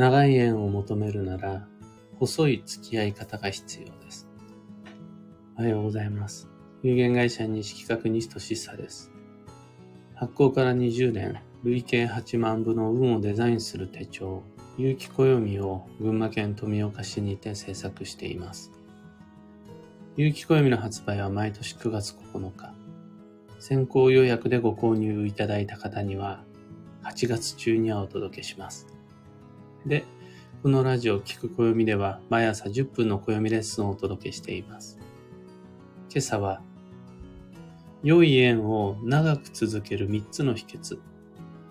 長い縁を求めるなら、細い付き合い方が必要です。おはようございます。有限会社西企画西俊久です。発行から20年、累計8万部の運をデザインする手帳、有機暦を群馬県富岡市にて制作しています。有機暦の発売は毎年9月9日。先行予約でご購入いただいた方には、8月中にはお届けします。で、このラジオ聞く暦では毎朝10分の暦レッスンをお届けしています。今朝は、良い縁を長く続ける3つの秘訣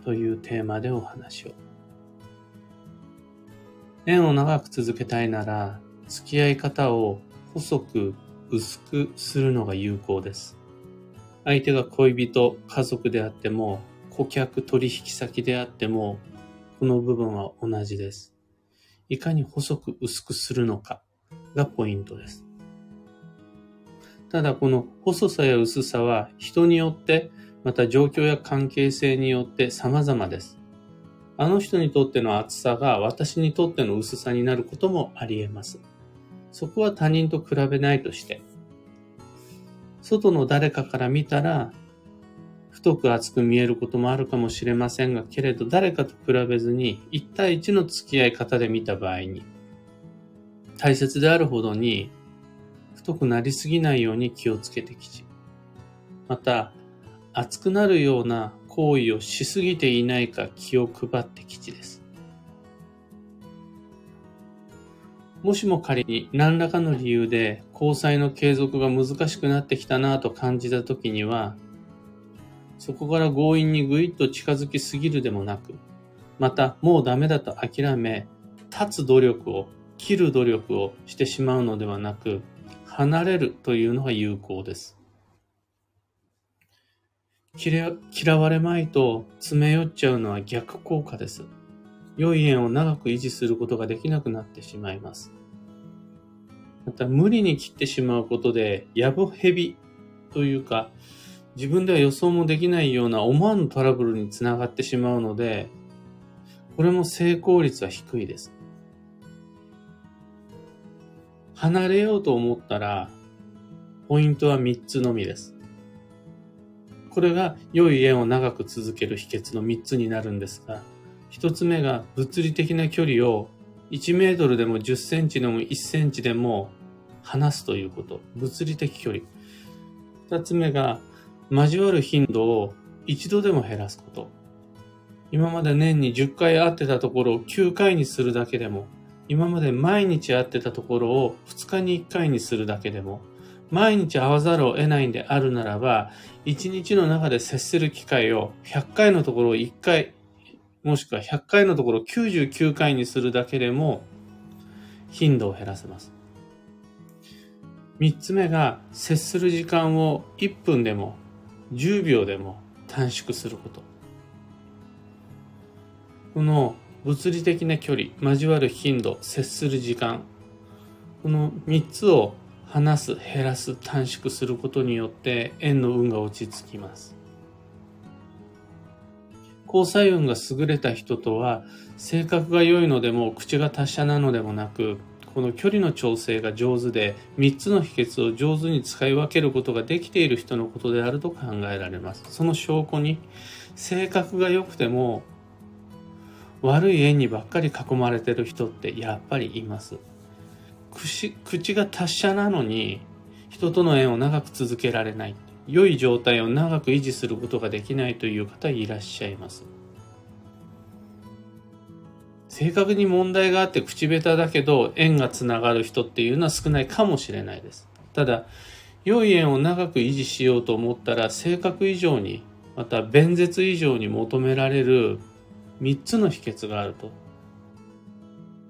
というテーマでお話を。縁を長く続けたいなら、付き合い方を細く薄くするのが有効です。相手が恋人、家族であっても、顧客取引先であっても、この部分は同じです。いかに細く薄くするのかがポイントです。ただこの細さや薄さは人によって、また状況や関係性によって様々です。あの人にとっての厚さが私にとっての薄さになることもあり得ます。そこは他人と比べないとして、外の誰かから見たら太く厚く見えることもあるかもしれませんが、けれど誰かと比べずに1対1の付き合い方で見た場合に、大切であるほどに太くなりすぎないように気をつけてきち。また、熱くなるような行為をしすぎていないか気を配ってきちです。もしも仮に何らかの理由で交際の継続が難しくなってきたなぁと感じたときには、そこから強引にぐいっと近づきすぎるでもなく、またもうダメだと諦め、立つ努力を、切る努力をしてしまうのではなく、離れるというのが有効です。嫌われまいと詰め寄っちゃうのは逆効果です。良い縁を長く維持することができなくなってしまいます。また無理に切ってしまうことで、やぶへびというか、自分では予想もできないような思わぬトラブルにつながってしまうので、これも成功率は低いです。離れようと思ったら、ポイントは3つのみです。これが良い縁を長く続ける秘訣の3つになるんですが、1つ目が物理的な距離を1メートルでも10センチでも1センチでも離すということ。物理的距離。2つ目が交わる頻度を一度でも減らすこと。今まで年に10回会ってたところを9回にするだけでも、今まで毎日会ってたところを2日に1回にするだけでも、毎日会わざるを得ないんであるならば、1日の中で接する機会を100回のところを1回、もしくは100回のところを99回にするだけでも、頻度を減らせます。3つ目が、接する時間を1分でも10秒でも短縮すること。この物理的な距離、交わる頻度、接する時間、この3つを話す、減らす、短縮することによって円の運が落ち着きます。交際運が優れた人とは性格が良いのでも口が達者なのでもなくこの距離の調整が上手で3つの秘訣を上手に使い分けることができている人のことであると考えられます。その証拠に性格が良くても悪い縁にばっかり囲まれてる人ってやっぱりいます。口口が達者なのに人との縁を長く続けられない。良い状態を長く維持することができないという方いらっしゃいます。性格に問題があって口下手だけど縁がつながる人っていうのは少ないかもしれないです。ただ、良い縁を長く維持しようと思ったら性格以上に、また弁舌以上に求められる3つの秘訣があると。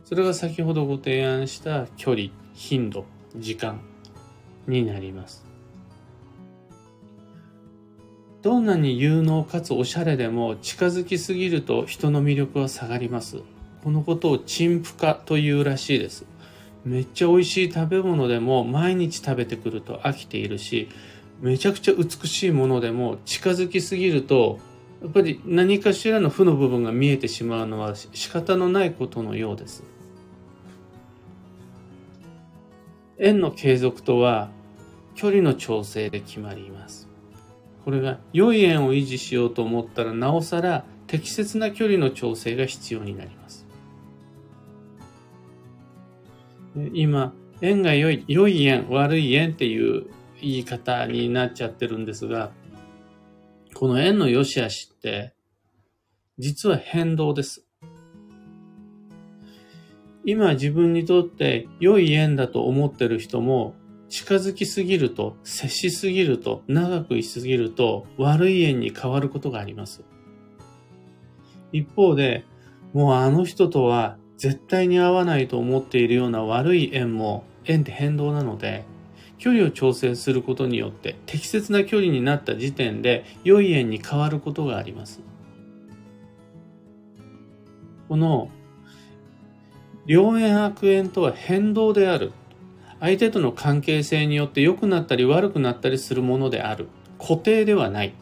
それが先ほどご提案した距離、頻度、時間になります。どんなに有能かつおしゃれでも近づきすぎると人の魅力は下がります。このことを陳腐化というらしいです。めっちゃ美味しい食べ物でも毎日食べてくると飽きているし、めちゃくちゃ美しいものでも近づきすぎるとやっぱり何かしらの負の部分が見えてしまうのは仕方のないことのようです。円の継続とは距離の調整で決まります。これが良い円を維持しようと思ったらなおさら適切な距離の調整が必要になります。今、円が良い、良い円、悪い円っていう言い方になっちゃってるんですが、この円の良し悪しって、実は変動です。今自分にとって良い縁だと思ってる人も近づきすぎると、接しすぎると、長くいすぎると悪い縁に変わることがあります。一方で、もうあの人とは絶対に合わないと思っているような悪い縁も縁って変動なので、距離を調整することによって適切な距離になった時点で良い縁に変わることがあります。この良縁悪縁とは変動である。相手との関係性によって良くなったり悪くなったりするものである。固定ではない。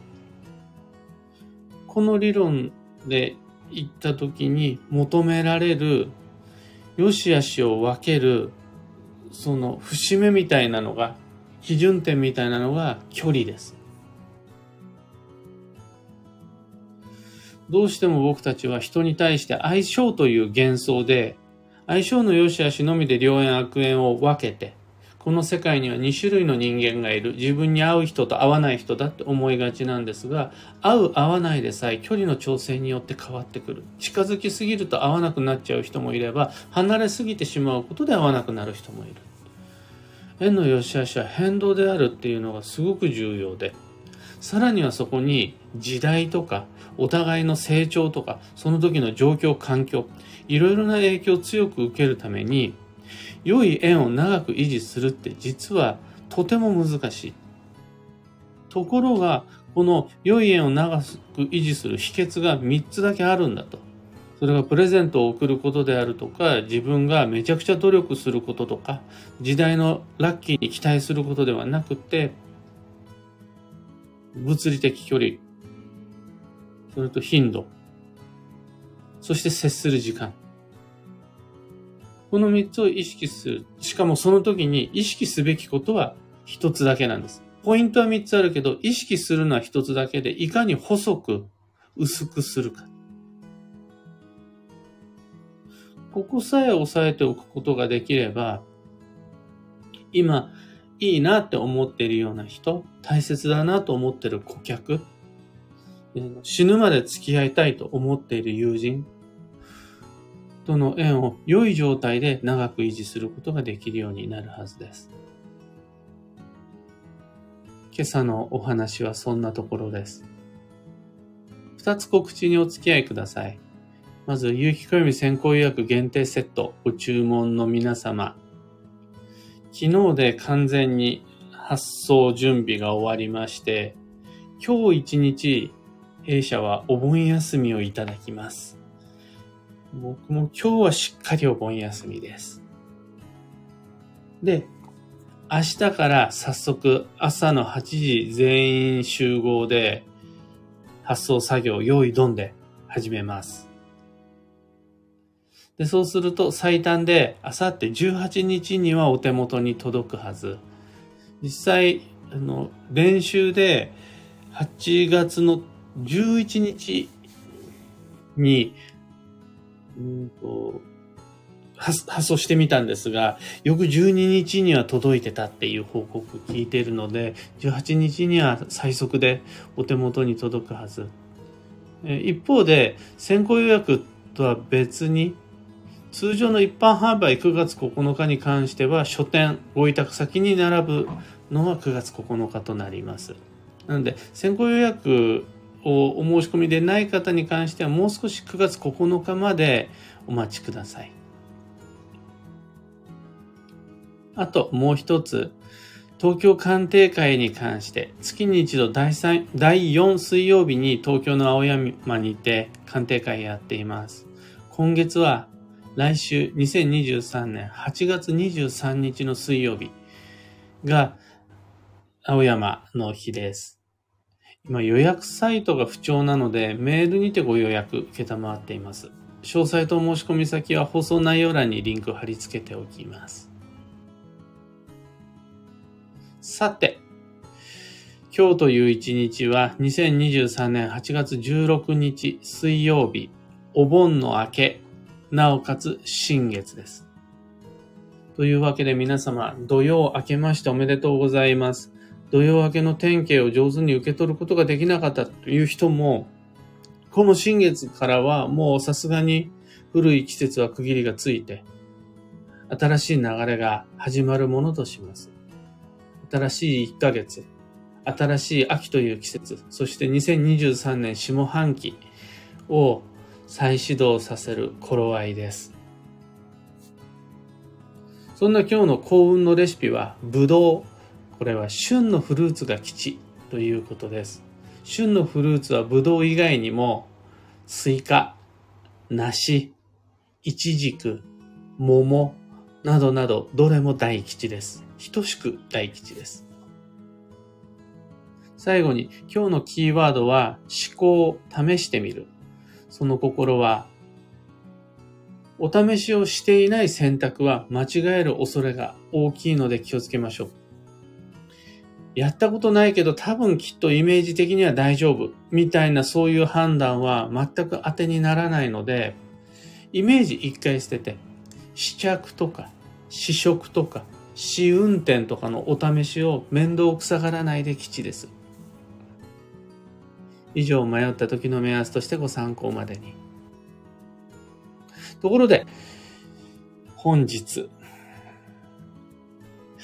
この理論で言った時に求められる良し悪しを分けるその節目みたいなのが基準点みたいなのが距離です。どうしても僕たちは人に対して相性という幻想で相性の良し悪しのみで良縁悪縁を分けて、この世界には2種類の人間がいる。自分に合う人と合わない人だって思いがちなんですが、合う合わないでさえ距離の調整によって変わってくる。近づきすぎると合わなくなっちゃう人もいれば、離れすぎてしまうことで合わなくなる人もいる。縁の良し悪しは変動であるっていうのがすごく重要で、さらにはそこに時代とかお互いの成長とかその時の状況環境いろいろな影響を強く受けるために、良い縁を長く維持するって実はとても難しい。ところが、この良い縁を長く維持する秘訣が3つだけあるんだと。それがプレゼントを送ることであるとか、自分がめちゃくちゃ努力することとか、時代のラッキーに期待することではなくて、物理的距離、それと頻度、そして接する時間。この三つを意識する。しかもその時に意識すべきことは一つだけなんです。ポイントは三つあるけど、意識するのは一つだけで、いかに細く、薄くするか。ここさえ押さえておくことができれば、今、いいなって思っているような人、大切だなと思ってる顧客、死ぬまで付き合いたいと思っている友人、との縁を良い状態で長く維持することができるようになるはずです。今朝のお話はそんなところです。二つ告知にお付き合いください。まず、有機暦先行予約限定セットご注文の皆様。昨日で完全に発送準備が終わりまして、今日一日弊社はお盆休みをいただきます。僕も今日はしっかりお盆休みです。で、明日から早速朝の8時全員集合で発送作業用意ドンで始めます。で、そうすると最短であさって18日にはお手元に届くはず。実際、あの、練習で8月の11日にうんと発送してみたんですが、翌12日には届いてたっていう報告聞いてるので、18日には最速でお手元に届くはず。一方で、先行予約とは別に、通常の一般販売9月9日に関しては、書店、ご委託先に並ぶのは9月9日となります。なので、先行予約お申し込みでない方に関してはもう少し9月9日までお待ちください。あともう一つ、東京鑑定会に関して月に一度第3第4水曜日に東京の青山にて鑑定会やっています。今月は来週2023年8月23日の水曜日が青山の日です。今予約サイトが不調なのでメールにてご予約受けたまっています。詳細と申し込み先は放送内容欄にリンク貼り付けておきます。さて、今日という一日は2023年8月16日水曜日、お盆の明け、なおかつ新月です。というわけで皆様、土曜明けましておめでとうございます。土曜明けの天気を上手に受け取ることができなかったという人も、この新月からはもうさすがに古い季節は区切りがついて、新しい流れが始まるものとします。新しい1ヶ月、新しい秋という季節、そして2023年下半期を再始動させる頃合いです。そんな今日の幸運のレシピは、ぶどう。これは旬のフルーツが吉ということです。旬のフルーツはぶどう以外にも、スイカ、梨、イチジク、桃などなど、どれも大吉です。等しく大吉です。最後に今日のキーワードは思考を試してみる。その心はお試しをしていない選択は間違える恐れが大きいので気をつけましょう。やったことないけど多分きっとイメージ的には大丈夫みたいなそういう判断は全く当てにならないので、イメージ一回捨てて、試着とか試食とか試運転とかのお試しを面倒くさがらないで基地です。以上迷った時の目安としてご参考までに。ところで、本日、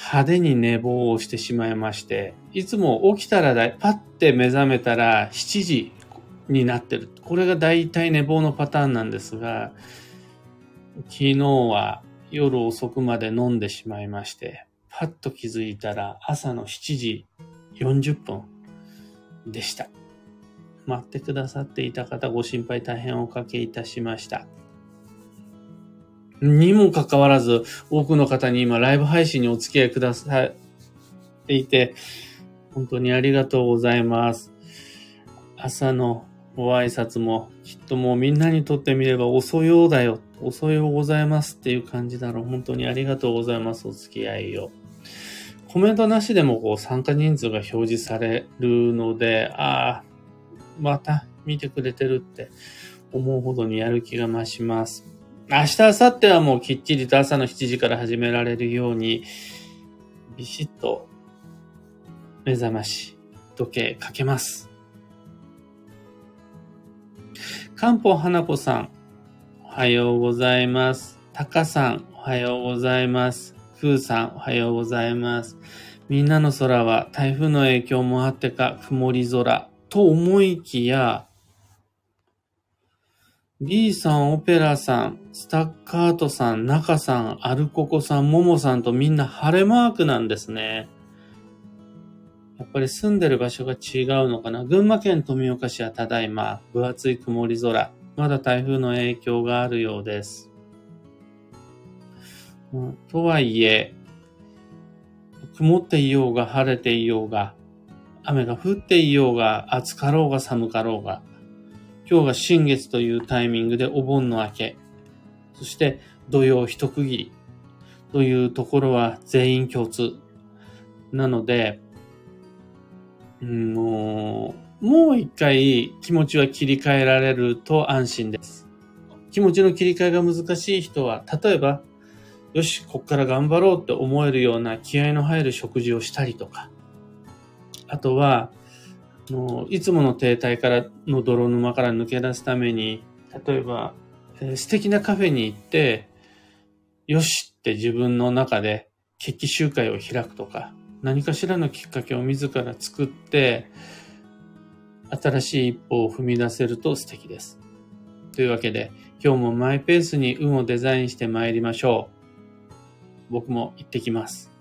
派手に寝坊をしてしまいまして、いつも起きたらだパッて目覚めたら7時になってる。これが大体寝坊のパターンなんですが、昨日は夜遅くまで飲んでしまいまして、パッと気づいたら朝の7時40分でした。待ってくださっていた方ご心配大変おかけいたしました。にもかかわらず、多くの方に今ライブ配信にお付き合いくださっていて、本当にありがとうございます。朝のご挨拶もきっともうみんなにとってみれば遅いようだよ、遅いようございますっていう感じだろう。本当にありがとうございます、お付き合いを。コメントなしでもこう参加人数が表示されるので、ああ、また見てくれてるって思うほどにやる気が増します。明日、明後日はもうきっちりと朝の7時から始められるように、ビシッと目覚まし時計かけます。漢方花子さん、おはようございます。タカさん、おはようございます。クーさん、おはようございます。みんなの空は台風の影響もあってか曇り空と思いきや、B さん、オペラさん、スタッカートさん、中さん、アルココさん、モモさんとみんな晴れマークなんですね。やっぱり住んでる場所が違うのかな。群馬県富岡市はただいま、分厚い曇り空。まだ台風の影響があるようです。うん、とはいえ、曇っていようが晴れていようが、雨が降っていようが、暑かろうが寒かろうが、今日が新月というタイミングでお盆の明け、そして土曜一区切りというところは全員共通。なので、もう、もう一回気持ちは切り替えられると安心です。気持ちの切り替えが難しい人は、例えば、よし、こっから頑張ろうって思えるような気合の入る食事をしたりとか、あとは、のいつもの停滞からの泥沼から抜け出すために、例えば、えー、素敵なカフェに行って、よしって自分の中で決起集会を開くとか、何かしらのきっかけを自ら作って、新しい一歩を踏み出せると素敵です。というわけで、今日もマイペースに運をデザインして参りましょう。僕も行ってきます。